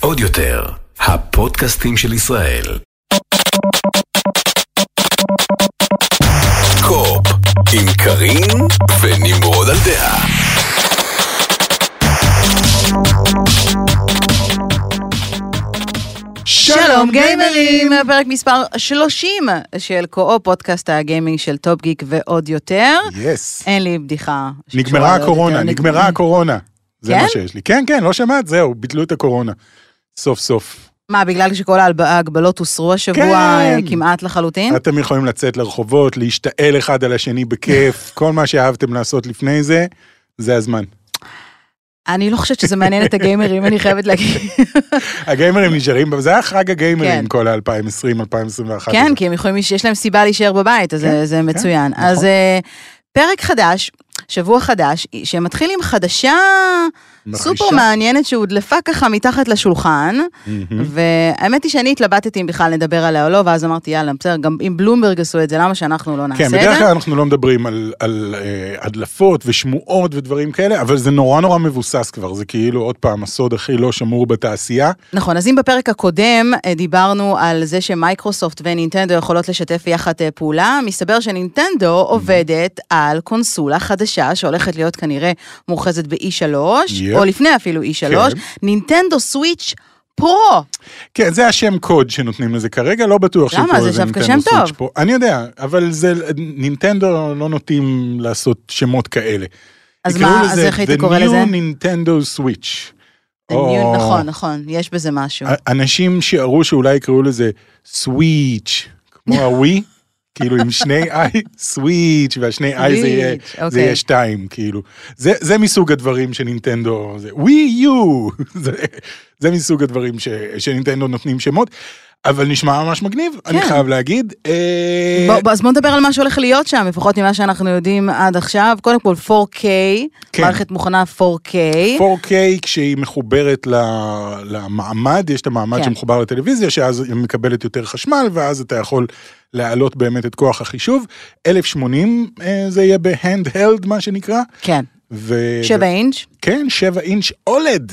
עוד יותר, הפודקאסטים של ישראל. קו-אופ, עם קארין ונמרוד על דעה. שלום גיימרים, פרק מספר 30 של קו-אופ, פודקאסט הגיימינג של טופ גיק ועוד יותר. יס. אין לי בדיחה. נגמרה הקורונה. נגמרה הקורונה. זה כן? מה שיש לי. כן, כן, לא שמעת? זהו, ביטלו את הקורונה. סוף סוף. מה, בגלל שכל ההגבלות הוסרו השבוע כן. אה, כמעט לחלוטין? אתם יכולים לצאת לרחובות, להשתעל אחד על השני בכיף, כל מה שאהבתם לעשות לפני זה, זה הזמן. אני לא חושבת שזה מעניין את הגיימרים, אני חייבת להגיד. הגיימרים נשארים, זה היה חג הגיימרים כן. כל ה-2020, 2021. כן, כי הם יכולים, יש להם סיבה להישאר בבית, אז כן, זה- זה כן, מצוין. נכון. אז אה, פרק חדש, שבוע חדש, שמתחיל עם חדשה סופר מעניינת שהודלפה ככה מתחת לשולחן. והאמת היא שאני התלבטתי אם בכלל נדבר עליה או לא, ואז אמרתי, יאללה, בסדר, גם אם בלומברג עשו את זה, למה שאנחנו לא נעשה כן, את זה? בדרך כלל אנחנו לא מדברים על, על אה, הדלפות ושמועות ודברים כאלה, אבל זה נורא נורא מבוסס כבר, זה כאילו עוד פעם הסוד הכי לא שמור בתעשייה. נכון, אז אם בפרק הקודם אה, דיברנו על זה שמייקרוסופט ונינטנדו יכולות לשתף יחד אה, פעולה, מסתבר שנינטנדו עובדת על קונסולה חדשה שהולכת להיות כנראה מורחזת ב-E3, יפ. או לפני אפילו E3, כן. נינטנדו סוויץ' פרו. כן, זה השם קוד שנותנים לזה כרגע, לא בטוח למה? זה לזה דווקא נינטנדו שם טוב. סוויץ' פה. אני יודע, אבל זה, נינטנדו לא נוטים לעשות שמות כאלה. אז מה, אז איך הייתי קורא The לזה? New Nintendo Switch. The או- נכון, נכון, יש בזה משהו. אנשים שיערו שאולי יקראו לזה סוויץ', כמו הווי, כאילו עם שני איי, סוויץ', והשני איי זה יהיה, זה אוקיי. יהיה שתיים, כאילו. זה, זה מסוג הדברים שנינטנדו, זה ווי יו, זה, זה מסוג הדברים ש, שנינטנדו נותנים שמות, אבל נשמע ממש מגניב, אני כן. חייב להגיד. אה, בוא, בוא, אז בוא נדבר על מה שהולך להיות שם, לפחות ממה שאנחנו יודעים עד עכשיו. קודם כל 4K, כן. מערכת מוכנה 4K. 4K כשהיא מחוברת למעמד, יש את המעמד כן. שמחובר לטלוויזיה, שאז היא מקבלת יותר חשמל, ואז אתה יכול להעלות באמת את כוח החישוב. 1080 אה, זה יהיה הלד מה שנקרא. כן, ו... 7 אינץ'. כן, 7 אינץ' אולד.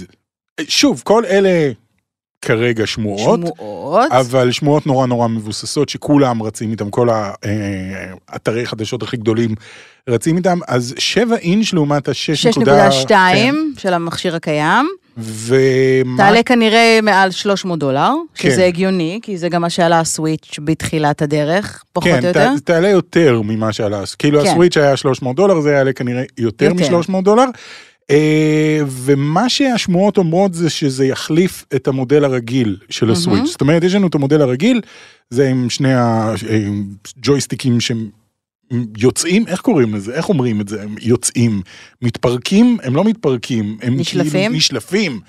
שוב, כל אלה כרגע שמועות. שמועות. אבל שמועות נורא נורא מבוססות שכולם רצים איתם, כל האתרי חדשות הכי גדולים רצים איתם, אז 7 אינץ' לעומת ה-6.2, 6.2 של המכשיר הקיים. ומה... תעלה כנראה מעל 300 דולר, כן. שזה הגיוני, כי זה גם מה שעלה הסוויץ' בתחילת הדרך, פחות כן, או יותר. ת, תעלה יותר ממה שעלה, כאילו כן. הסוויץ' היה 300 דולר, זה יעלה כנראה יותר יותר. מ-300 דולר. אה, ומה שהשמועות אומרות זה שזה יחליף את המודל הרגיל של הסוויץ'. זאת אומרת, יש לנו את המודל הרגיל, זה עם שני הג'ויסטיקים שהם יוצאים, איך קוראים לזה? איך אומרים את זה? הם יוצאים. מתפרקים? הם לא מתפרקים, הם נשלפים? כאילו נשלפים.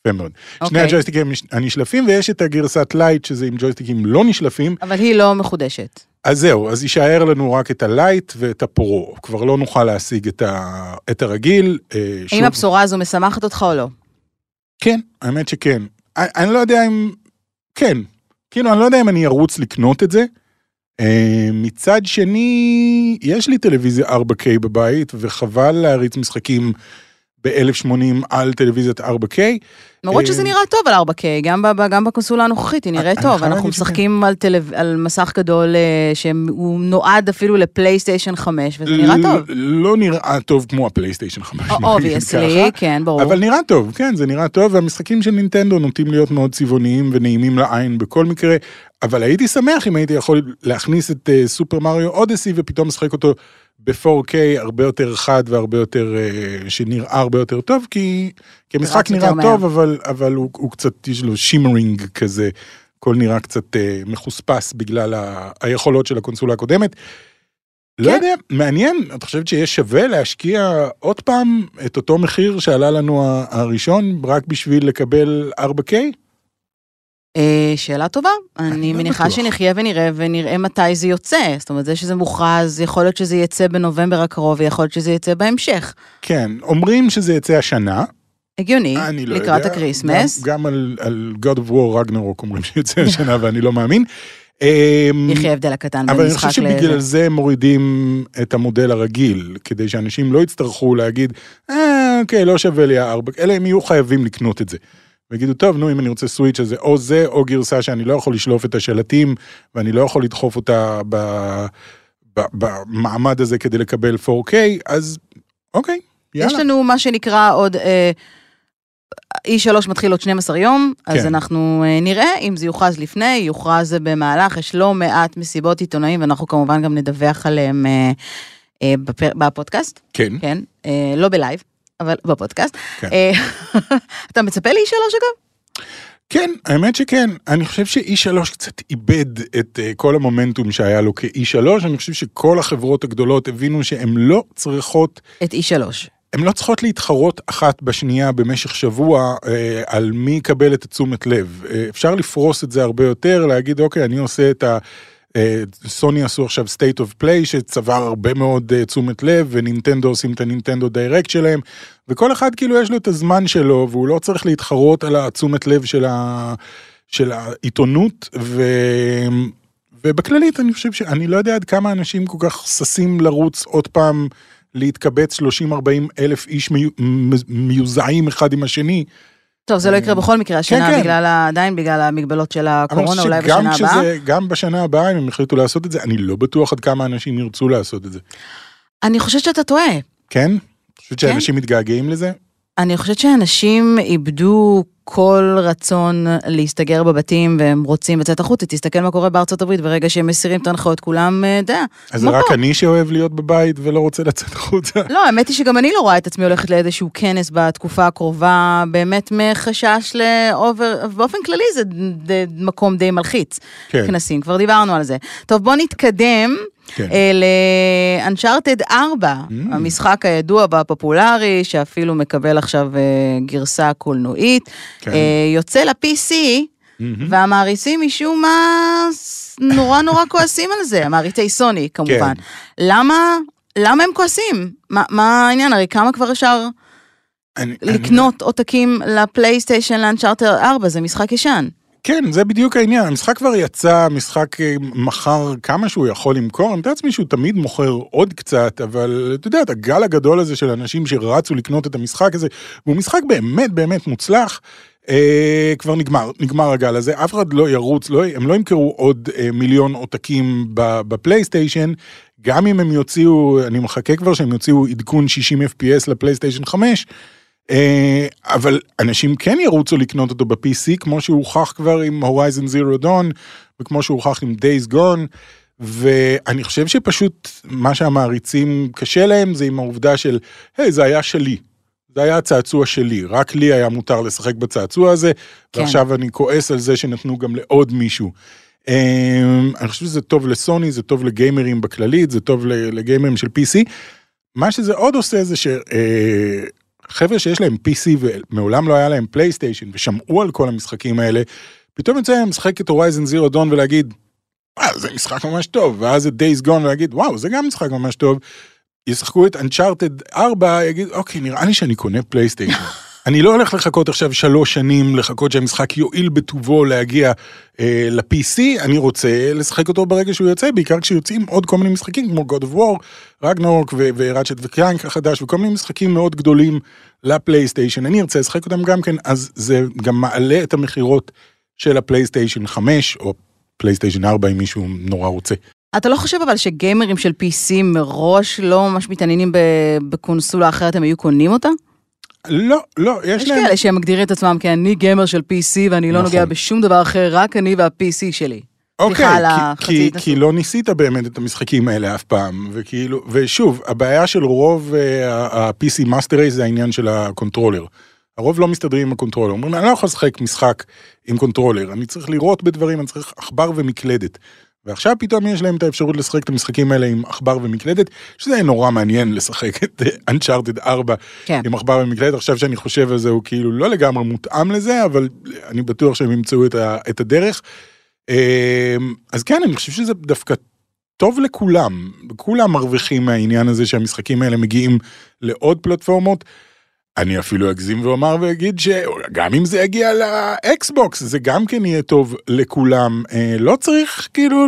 יפה מאוד. שני אוקיי. הג'ויסטיקים הנשלפים, ויש את הגרסת Lite, שזה עם ג'ויסטיקים לא נשלפים. אבל היא לא מחודשת. אז זהו, אז יישאר לנו רק את הלייט ואת הפרו. כבר לא נוכל להשיג את, ה, את הרגיל. אה, האם הבשורה הזו משמחת אותך או לא? כן, האמת שכן. אני, אני לא יודע אם... כן. כאילו, אני לא יודע אם אני ארוץ לקנות את זה. אה, מצד שני, יש לי טלוויזיה 4K בבית, וחבל להריץ משחקים ב-1080 על טלוויזיית 4K. למרות אה, שזה נראה טוב על 4K, גם, גם בקונסולה הנוכחית היא נראית טוב. אנחנו. משחקים על, טלו... על מסך גדול אה, שהוא נועד אפילו לפלייסטיישן 5, וזה נראה טוב. לא נראה טוב כמו הפלייסטיישן 5. בוא נגיד obviously, ככה. כן, ברור. אבל נראה טוב, כן, זה נראה טוב, והמשחקים של נינטנדו נוטים להיות מאוד צבעוניים ונעימים לעין בכל מקרה, אבל הייתי שמח אם הייתי יכול להכניס את סופר מריו אודסי ופתאום לשחק אותו ב-4K הרבה יותר חד והרבה יותר, uh, שנראה הרבה יותר טוב, כי, כי המשחק נראה. טוב, אבל, אבל הוא, הוא קצת, יש לו שימרינג כזה, הכל נראה קצת uh, מחוספס בגלל ה, היכולות של הקונסולה הקודמת. לא כן. יודע, מעניין, את חושבת שיהיה שווה להשקיע עוד פעם את אותו מחיר שעלה לנו הראשון רק בשביל לקבל 4K? אה, שאלה טובה. אני לא מניחה. שנחיה ונראה ונראה מתי זה יוצא. זאת אומרת, זה שזה מוכרז, יכול להיות שזה יצא בנובמבר הקרוב, ויכול להיות שזה יצא בהמשך. כן, אומרים שזה יצא השנה, הגיוני, לא. לקראת הקריסמס. גם, גם על, על God of War Ragnarok אומרים שיוצא השנה ואני לא מאמין. אמ, יחי ההבדל הקטן בין אבל אני משחק חושב. שבגלל זה מורידים את המודל הרגיל, כדי שאנשים לא יצטרכו להגיד, אה, אוקיי, לא שווה לי הארבע, אלא הם יהיו חייבים לקנות את זה. ויגידו, טוב, נו, אם אני רוצה סוויץ', אז זה או זה, או גרסה שאני לא יכול לשלוף את השלטים, ואני לא יכול לדחוף אותה ב, ב, במעמד הזה כדי לקבל 4K, אז אוקיי, יאללה. יש לנו מה שנקרא עוד, אה, E3 מתחיל עוד 12 יום, אז כן. אנחנו אה, נראה אם זה יוכרז לפני, יוכרז במהלך, יש לא מעט מסיבות עיתונאים, ואנחנו כמובן גם נדווח עליהם אה, אה, בפר, בפודקאסט, כן, כן, אה, לא בלייב, אבל בפודקאסט. כן. אה, אתה מצפה ל-E3 אגב? כן, האמת שכן. אני חושב ש-E3 קצת איבד את uh, כל המומנטום שהיה לו כ-E3, אני חושב שכל החברות הגדולות הבינו שהן לא צריכות, את E3. הן לא צריכות להתחרות אחת בשנייה במשך שבוע uh, על מי יקבל את התשומת לב. Uh, אפשר לפרוס את זה הרבה יותר, להגיד, אוקיי, אני עושה את ה... אה, סוני עשו עכשיו state of play שצבר הרבה מאוד אה, תשומת לב ונינטנדו עושים את הנינטנדו דיירקט שלהם וכל אחד כאילו יש לו את הזמן שלו והוא לא צריך להתחרות על התשומת לב של, ה, של העיתונות ו, ובכללית אני חושב שאני לא יודע עד כמה אנשים כל כך ששים לרוץ עוד פעם להתקבץ 30-40 אלף איש מיו- מיוזעים אחד עם השני. טוב, זה לא יקרה בכל מקרה השנה, כן. בגלל ה- עדיין בגלל המגבלות של אני הקורונה, אולי בשנה הבאה. כשזה- גם בשנה הבאה אם הם החליטו לעשות את זה אני לא בטוח עד כמה אנשים ירצו לעשות את זה. אני חושבת שאתה טועה. כן? חושבת כן. שאנשים מתגעגעים לזה? אני חושבת שאנשים איבדו כל רצון להסתגר בבתים והם רוצים לצאת החוצה, תסתכל מה קורה בארצות הברית ברגע שהם מסירים את ההנחיות, כולם, אה, אתה יודע, אז זה רק פה. אני שאוהב להיות בבית ולא רוצה לצאת החוצה. לא, האמת היא שגם אני לא רואה את עצמי הולכת לאיזשהו כנס בתקופה הקרובה, באמת מחשש לאובר, באופן כללי זה מקום די מלחיץ, כן. כנסים, כבר דיברנו על זה. טוב, בוא נתקדם. כן. אה, ל-Uncharted 4, Mm. המשחק הידוע והפופולרי, שאפילו מקבל עכשיו אה, גרסה קולנועית, כן. אה, יוצא ל-PC, מהמם. והמעריצים משום מה נורא נורא כועסים על זה, מעריצי סוני כמובן. כן. למה, למה הם כועסים? מה, מה העניין? הרי כמה כבר אפשר אני- אני- לקנות עותקים לפלייסטיישן לאנצ'ארטר 4, זה משחק ישן. כן, זה בדיוק העניין. המשחק כבר יצא, המשחק אה, מכר כמה שהוא יכול למכור. אני מתאר לעצמי שהוא תמיד מוכר עוד קצת, אבל אתה יודע, את הגל הגדול הזה של אנשים שרצו לקנות את המשחק הזה, והוא משחק באמת באמת מוצלח. אה, כבר נגמר, נגמר הגל הזה, אף אחד לא ירוץ, לא, הם לא ימכרו עוד אה, מיליון עותקים בפלייסטיישן, גם אם הם יוציאו, אני מחכה כבר שהם יוציאו עדכון 60 FPS לפלייסטיישן 5, אה, אבל אנשים כן ירוצו לקנות אותו ב-PC, כמו שהוכח כבר עם Horizon Zero Dawn, וכמו שהוכח עם Days Gone, ואני חושב שפשוט מה שהמעריצים קשה להם זה עם העובדה של, היי, זה היה שלי. זה היה הצעצוע שלי, רק לי היה מותר לשחק בצעצוע הזה, כן. ועכשיו אני כועס על זה שנתנו גם לעוד מישהו. אמ, אני חושב שזה טוב לסוני, זה טוב לגיימרים בכללית, זה טוב לגיימרים של PC. מה שזה עוד עושה זה שחבר'ה שיש להם PC ומעולם לא היה להם פלייסטיישן ושמעו על כל המשחקים האלה, פתאום יוצא להם לשחק את הורייזן זירו דון ולהגיד, וואו, זה משחק ממש טוב, ואז את Days Gone ולהגיד, וואו, זה גם משחק ממש טוב. ישחקו את Uncharted 4, יגיד, אוקיי, נראה לי שאני קונה פלייסטיישן. אני לא הולך לחכות עכשיו שלוש שנים, לחכות שהמשחק יועיל בטובו להגיע אה, ל-PC, אני רוצה לשחק אותו ברגע שהוא יוצא, בעיקר כשיוצאים עוד כל מיני משחקים כמו God of War, Ragnarok ו Ratchet ו Clank החדש, וכל מיני משחקים מאוד גדולים לפלייסטיישן, אני ארצה לשחק אותם גם כן, אז זה גם מעלה את המכירות של הפלייסטיישן 5, או פלייסטיישן 4 אם מישהו נורא רוצה. אתה לא חושב אבל שגיימרים של PC מראש לא ממש מתעניינים בקונסולה אחרת, הם היו קונים אותה? לא, לא, יש יש להם... כאלה שהם מגדירים את עצמם כאני גיימר של PC ואני לא נכון. נוגע בשום דבר אחר, רק אני וה-PC שלי. אוקיי, על כי- כי. כי לא ניסית באמת את המשחקים האלה אף פעם, וכאילו, ושוב, הבעיה של רוב אה, ה-PC Master Race זה העניין של הקונטרולר. הרוב לא מסתדרים עם הקונטרולר, אומרים, אני לא יכול לשחק משחק עם קונטרולר, אני צריך לראות בדברים, אני צריך עכבר ומקלדת. ועכשיו פתאום יש להם את האפשרות לשחק את המשחקים האלה עם עכבר ומקלדת, שזה נורא מעניין לשחק את אה, Uncharted 4 כן. עם עכבר ומקלדת, עכשיו שאני חושב על זה הוא כאילו לא לגמרי מותאם לזה, אבל אני בטוח שהם ימצאו את, ה, את הדרך. אמ, אז כן, אני חושב שזה דווקא טוב לכולם, כולם מרוויחים מהעניין הזה שהמשחקים האלה מגיעים לעוד פלטפורמות. אני אפילו אגזים ואומר ואגיד שגם אם זה יגיע לאקסבוקס זה גם כן יהיה טוב לכולם אה, לא צריך כאילו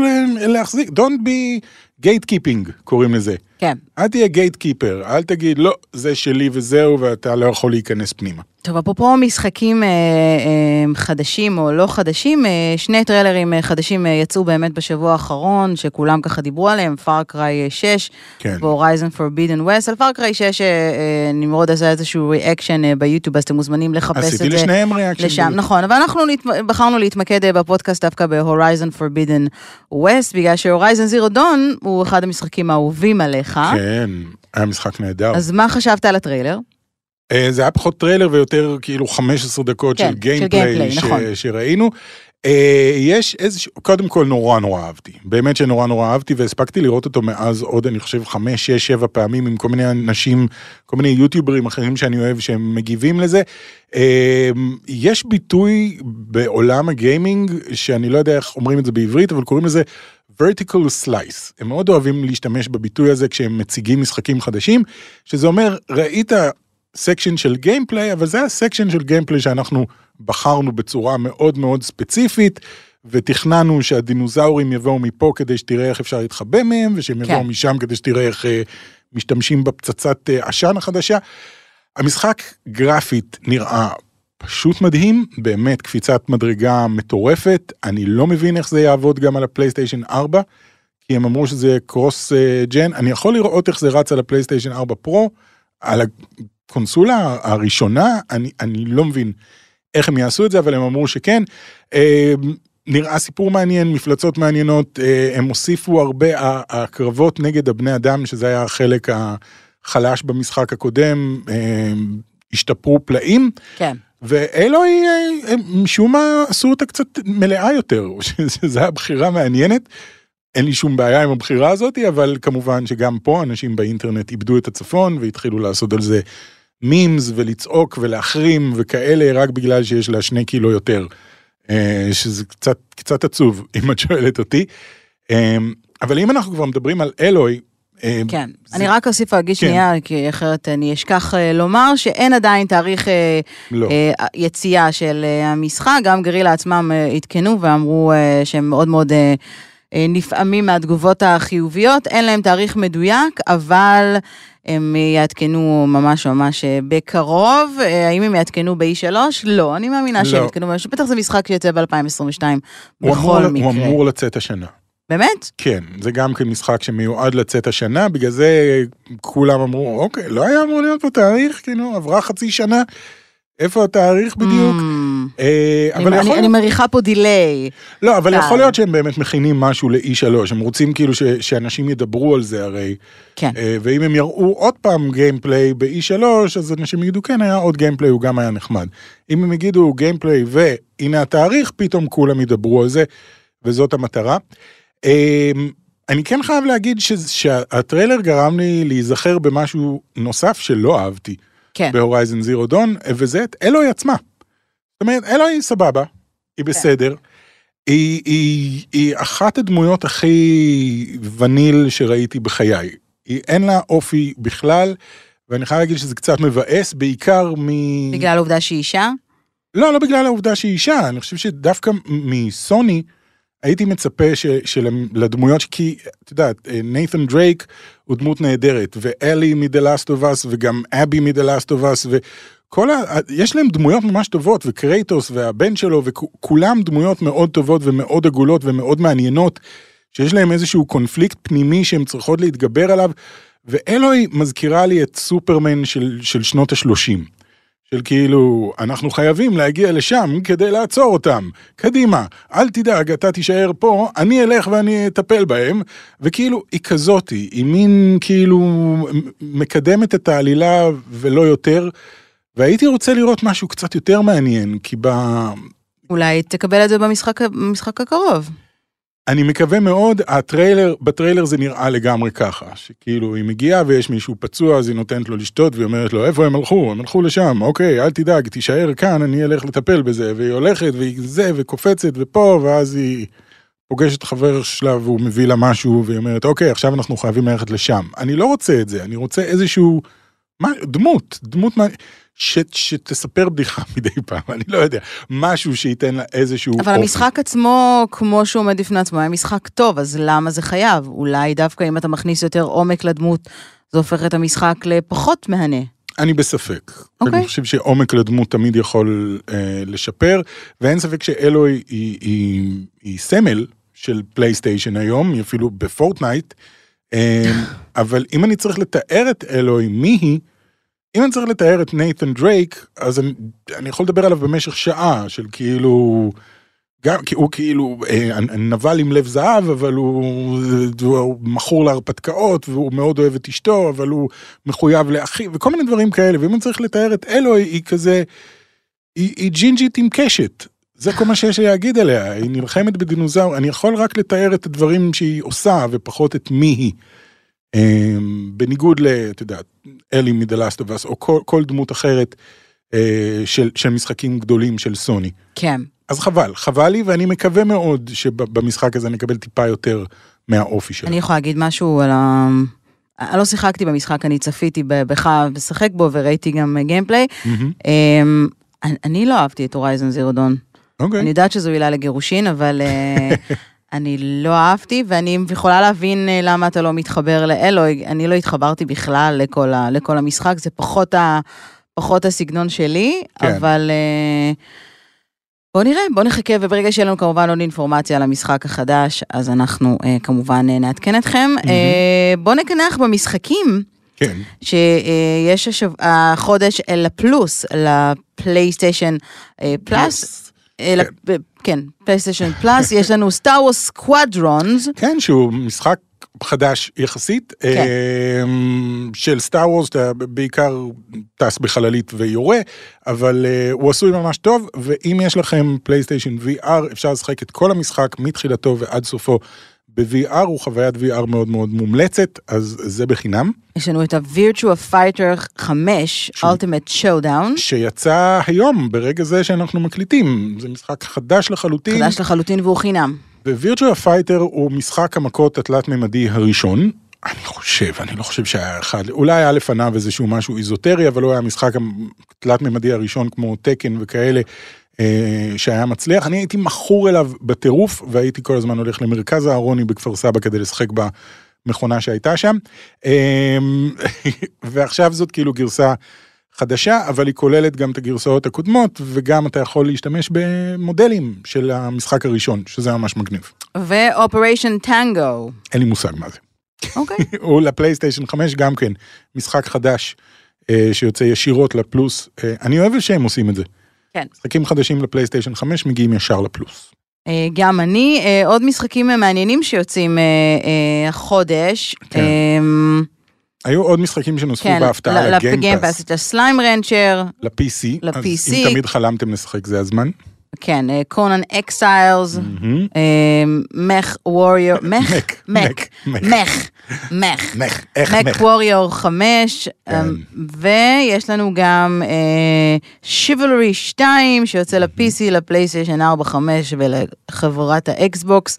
להחזיק don't be gatekeeping קוראים לזה. כן. אל תהיה gatekeeper אל תגיד לא זה שלי וזהו ואתה לא יכול להיכנס פנימה. טוב, אפרופו משחקים אה, אה, חדשים או לא חדשים, אה, שני טריילרים אה, חדשים אה, יצאו באמת בשבוע האחרון, שכולם ככה דיברו עליהם, Far Cry 6 כן. ו Horizon Forbidden West. על Far Cry 6 אה, אה, נמרוד עשה איזשהו reaction אה, ביוטיוב, אז אתם מוזמנים לחפש את זה. עשיתי לשניהם reaction. לשם, נכון, אבל אנחנו נת... בחרנו להתמקד אה, בפודקאסט דווקא ב Horizon Forbidden West, בגלל ש Horizon Zero Dawn הוא אחד המשחקים האהובים עליך. כן, היה משחק נהדר. אז מה חשבת על הטריילר? אה, זה היה פחות טריילר ויותר כאילו 15 דקות כן, של gameplay ש- נכון. שראינו. אה, יש איזשהו, קודם כל נורא נורא אהבתי, באמת שנורא נורא אהבתי והספקתי לראות אותו מאז עוד אני חושב חמש, שש, שבע פעמים עם כל מיני אנשים, כל מיני יוטיוברים אחרים שאני אוהב שהם מגיבים לזה. אה, יש ביטוי בעולם הגיימינג שאני לא יודע איך אומרים את זה בעברית אבל קוראים לזה vertical slice הם מאוד אוהבים להשתמש בביטוי הזה כשהם מציגים משחקים חדשים שזה אומר ראית section של gameplay אבל זה ה section של gameplay שאנחנו בחרנו בצורה מאוד מאוד ספציפית ותכננו שהדינוזאורים יבואו מפה כדי שתראה איך אפשר להתחבא מהם ושהם כן. יבואו משם כדי שתראה איך אה, משתמשים בפצצת אה, עשן החדשה. המשחק גרפית נראה פשוט מדהים, באמת קפיצת מדרגה מטורפת, אני לא מבין איך זה יעבוד גם על הפלייסטיישן 4, כי הם אמרו שזה קרוס ג'ן, אני יכול לראות איך זה רץ על הפלייסטיישן 4 פרו, על הקונסולה הראשונה, אני, אני לא מבין איך הם יעשו את זה, אבל הם אמרו שכן. אה, נראה סיפור מעניין, מפלצות מעניינות, אה, הם הוסיפו הרבה, הקרבות נגד הבני אדם, שזה היה החלק החלש במשחק הקודם, אה, השתפרו פלאים. כן. ואלוהי אה, משום מה עשו אותה קצת מלאה יותר, שזו הייתה בחירה מעניינת. אין לי שום בעיה עם הבחירה הזאת, אבל כמובן שגם פה אנשים באינטרנט איבדו את הצפון והתחילו לעשות על זה מימס ולצעוק ולהחרים וכאלה רק בגלל שיש לה שני קילו יותר. אה, שזה קצת, קצת עצוב אם את שואלת אותי. אה, אבל אם אנחנו כבר מדברים על אלוהי, אה, כן, זה- אני רק אוסיף להגיד כן. שנייה, כי אחרת אני אשכח לומר שאין עדיין תאריך לא. אה, יציאה של המשחק, גם גרילה עצמם עדכנו ואמרו שהם מאוד מאוד נפעמים מהתגובות החיוביות, אין להם תאריך מדויק, אבל הם יעדכנו ממש ממש אה, בקרוב. אה, האם הם יעדכנו ב-E3? לא, אני מאמינה שהם לא. יעדכנו, בטח זה משחק שיוצא ב-2022 הוא בכל מקרה. הוא אמור לצאת השנה. באמת? כן, זה גם כן משחק שמיועד לצאת השנה, בגלל זה כולם אמרו, אוקיי, לא היה אמור להיות פה תאריך, כאילו, עברה חצי שנה, איפה התאריך בדיוק? אה, אבל אני- יכול אני- מריחה פה delay. לא, אבל יכול טל. להיות שהם באמת מכינים משהו ל-E3, הם רוצים כאילו שאנשים ידברו על זה הרי, כן. אה, ואם הם יראו עוד פעם gameplay ב-E3, אז אנשים יגידו, כן, היה עוד gameplay, הוא גם היה נחמד. אם הם יגידו gameplay והנה התאריך, פתאום כולם ידברו על זה, וזאת המטרה. אה, אני כן חייב להגיד ש- שהטריילר גרם לי להיזכר במשהו נוסף שלא אהבתי כן. ב Horizon Zero Dawn, וזה את אלוי עצמה. זאת אומרת, אלוי סבבה, היא בסדר. היא, היא, היא אחת הדמויות הכי וניל שראיתי בחיי. היא אין לה אופי בכלל, ואני חייב להגיד שזה קצת מבאס, בעיקר מ... בגלל העובדה שהיא אישה? לא, לא בגלל העובדה שהיא אישה, אני חושב שדווקא מסוני הייתי מצפה ש, שלדמויות, כי את יודעת, נייתן דרייק הוא דמות נהדרת, ואלי מ-The Last of Us, וגם אבי מ-The Last of Us, וכל ה... יש להם דמויות ממש טובות, וקרייטוס והבן שלו, וכולם דמויות מאוד טובות ומאוד עגולות ומאוד מעניינות, שיש להם איזשהו קונפליקט פנימי שהם צריכות להתגבר עליו, ואלוהי מזכירה לי את סופרמן של, של שנות השלושים. של כאילו, אנחנו חייבים להגיע לשם כדי לעצור אותם. קדימה, אל תדאג, אתה תישאר פה, אני אלך ואני אטפל בהם. וכאילו, היא כזאתי, היא מין כאילו מקדמת את העלילה ולא יותר. והייתי רוצה לראות משהו קצת יותר מעניין, כי ב... אולי תקבל את זה במשחק, במשחק הקרוב. אני מקווה מאוד, הטריילר, בטריילר זה נראה לגמרי ככה, שכאילו היא מגיעה ויש מישהו פצוע אז היא נותנת לו לשתות והיא אומרת לו איפה הם הלכו, הם הלכו לשם, אוקיי אל תדאג, תישאר כאן, אני אלך לטפל בזה, והיא הולכת והיא זה וקופצת ופה ואז היא פוגשת חבר שלה והוא מביא לה משהו והיא אומרת אוקיי עכשיו אנחנו חייבים ללכת לשם, אני לא רוצה את זה, אני רוצה איזשהו, מה, דמות, דמות, ש, שתספר בדיחה מדי פעם, אני לא יודע, משהו שייתן לה איזשהו אבל המשחק עצמו, כמו שהוא עומד בפני עצמו, היה משחק טוב, אז למה זה חייב? אולי דווקא אם אתה מכניס יותר עומק לדמות, זה הופך את המשחק לפחות מהנה. אני בספק. אוקיי. אני חושב שעומק לדמות תמיד יכול אה, לשפר, ואין ספק שאלוי היא, היא, היא סמל של פלייסטיישן היום, היא אפילו בפורטנייט, אה, אבל אם אני צריך לתאר את אלוי, מי היא? אם אני צריך לתאר את נייתן דרייק, אז אני, אני יכול לדבר עליו במשך שעה, של כאילו... גם כי הוא כאילו אה, נבל עם לב זהב, אבל הוא, הוא מכור להרפתקאות, והוא מאוד אוהב את אשתו, אבל הוא מחויב לאחיו, וכל מיני דברים כאלה, ואם אני צריך לתאר את אלוהי, היא כזה, היא, היא ג'ינג'ית עם קשת. זה כל מה שיש לי להגיד עליה, היא נלחמת בדינוזאור, אני יכול רק לתאר את הדברים שהיא עושה, ופחות את מי היא. אה, בניגוד ל, אתה יודע, אלי אבס, או כל, כל דמות אחרת אה, של, של משחקים גדולים של סוני. כן. אז חבל, חבל לי, ואני מקווה מאוד שבמשחק הזה נקבל טיפה יותר מהאופי שלו. אני יכולה להגיד משהו על ה... אני לא שיחקתי במשחק, אני צפיתי בך לשחק בו וראיתי גם גיימפליי. אמ, אני לא אהבתי את הורייזן זירו דון. אוקיי. אני יודעת שזו עילה לגירושין, אבל אה, אני לא אהבתי, ואני יכולה להבין אה, למה אתה לא מתחבר לאלוהי. אני לא התחברתי בכלל לכל, ה, לכל המשחק, זה פחות, ה, פחות הסגנון שלי, כן. אבל... אה, בוא נראה, בוא נחכה, וברגע שיהיה לנו כמובן עוד אינפורמציה על המשחק החדש, אז אנחנו אה, כמובן אה, נעדכן אתכם. Mm-hmm. אה, בוא נקנח במשחקים. כן. שיש השב... החודש לפלוס, לפלייסטיישן אה, פלאס. כן. לפ- כן, פלייסטיישן פלאס, יש לנו Star Wars Squadrons. כן, שהוא משחק חדש יחסית, כן. אה, של Star Wars, אתה בעיקר טס בחללית ויורה, אבל אה, הוא עשוי ממש טוב, ואם יש לכם פלייסטיישן VR, אפשר לשחק את כל המשחק מתחילתו ועד סופו. ב-VR הוא חוויית VR מאוד מאוד מומלצת, אז זה בחינם. יש לנו את ה-Virtua Fighter 5, Ultimate Showdown, שיצא היום, ברגע זה שאנחנו מקליטים. זה משחק חדש לחלוטין. חדש לחלוטין והוא חינם. Virtua Fighter הוא משחק המכות התלת-ממדי הראשון. אני חושב, אני לא חושב שהיה אחד, אולי היה לפניו איזשהו משהו איזוטרי, אבל הוא היה המשחק התלת-ממדי הראשון כמו תקן וכאלה, שהיה מצליח. אני הייתי מכור אליו בטירוף, והייתי כל הזמן הולך למרכז אהרוני בכפר סבא כדי לשחק במכונה שהייתה שם. אה, ועכשיו זאת כאילו גרסה חדשה, אבל היא כוללת גם את הגרסאות הקודמות, וגם אתה יכול להשתמש במודלים של המשחק הראשון, שזה ממש מגניב. ו-Operation Tango. אין לי מושג מה זה. אוקיי. הוא לפלייסטיישן 5 גם כן, משחק חדש אה, שיוצא ישירות לפלוס. אה, אני אוהב שהם עושים את זה. כן. משחקים חדשים לפלייסטיישן 5 מגיעים ישר לפלוס. אה, גם אני, אה, עוד משחקים מעניינים שיוצאים אה, החודש. כן. אה, היו עוד משחקים שנוספו כן, בהפתעה לגיימפאס, לגיימפאס, את הסליים רנצ'ר, ל-PC, אז ל-PC. אם תמיד חלמתם לשחק זה הזמן. כן, Conan Exiles. Mech Warrior, Mech, Mech, Mech, Mech. Mech, Mech, Mech Mech. Warrior 5, כן. ויש לנו גם Chivalry 2 שיוצא ל-PC, לפלייסטיישן 4, 5 ולחברת האקסבוקס.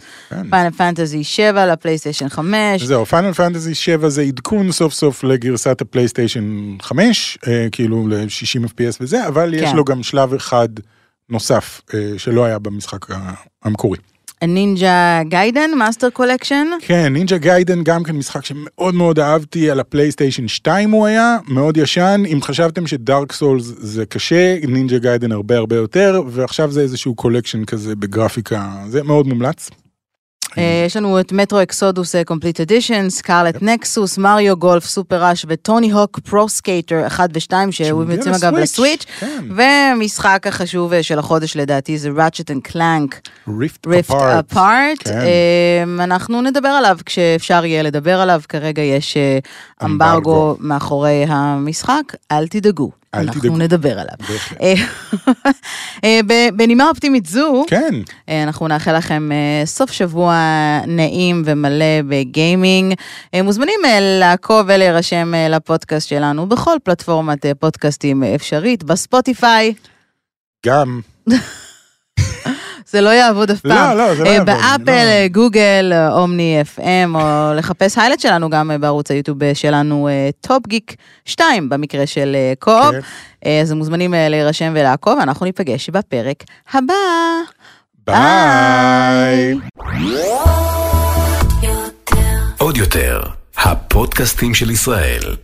Final Fantasy 7 לפלייסטיישן 5, זהו, Final Fantasy 7 זה עדכון סוף סוף לגרסת הפלייסטיישן 5, אה, כאילו ל-60 FPS וזה, אבל יש כן. לו גם שלב אחד נוסף אה, שלא היה במשחק המקורי. Ninja Gaiden, Master Collection, כן, Ninja Gaiden גם כן משחק שמאוד מאוד אהבתי, על הפלייסטיישן 2 הוא היה, מאוד ישן, אם חשבתם ש Dark Souls זה קשה, Ninja Gaiden הרבה הרבה יותר, ועכשיו זה איזשהו collection כזה בגרפיקה, זה מאוד מומלץ. אה, יש לנו את Metro Exodus Complete Edition, Scarlet Nexus, Mario Golf, Super Rush ו Tony Hawk Pro Skater 1 ו-2 שהוא יוצאים אגב לסוויץ', כן. ומשחק החשוב אה, של החודש לדעתי זה Ratchet and Clank, ריפט אפארט, כן. אנחנו נדבר עליו כשאפשר יהיה לדבר עליו, כרגע יש אה. אמברגו מאחורי המשחק, אל תדאגו, אל אנחנו תדאגו. נדבר עליו. אה, אה, בנימה אופטימית זו, כן, אה, אנחנו נאחל לכם סוף שבוע נעים ומלא בגיימינג. מוזמנים לעקוב ולהירשם לפודקאסט שלנו בכל פלטפורמת פודקאסטים אפשרית, בספוטיפיי. גם, זה לא יעבוד אף לא, פעם. לא, זה לא אה, יעבוד, באפל, לא. אה, גוגל, אה, Omny FM, או לחפש היילט שלנו גם בערוץ היוטיוב שלנו, טופ גיק 2, במקרה של קו-אופ. כן. אז מוזמנים להירשם ולעקוב, אנחנו ניפגש בפרק הבא. ביי. עוד יותר, הפודקאסטים של ישראל.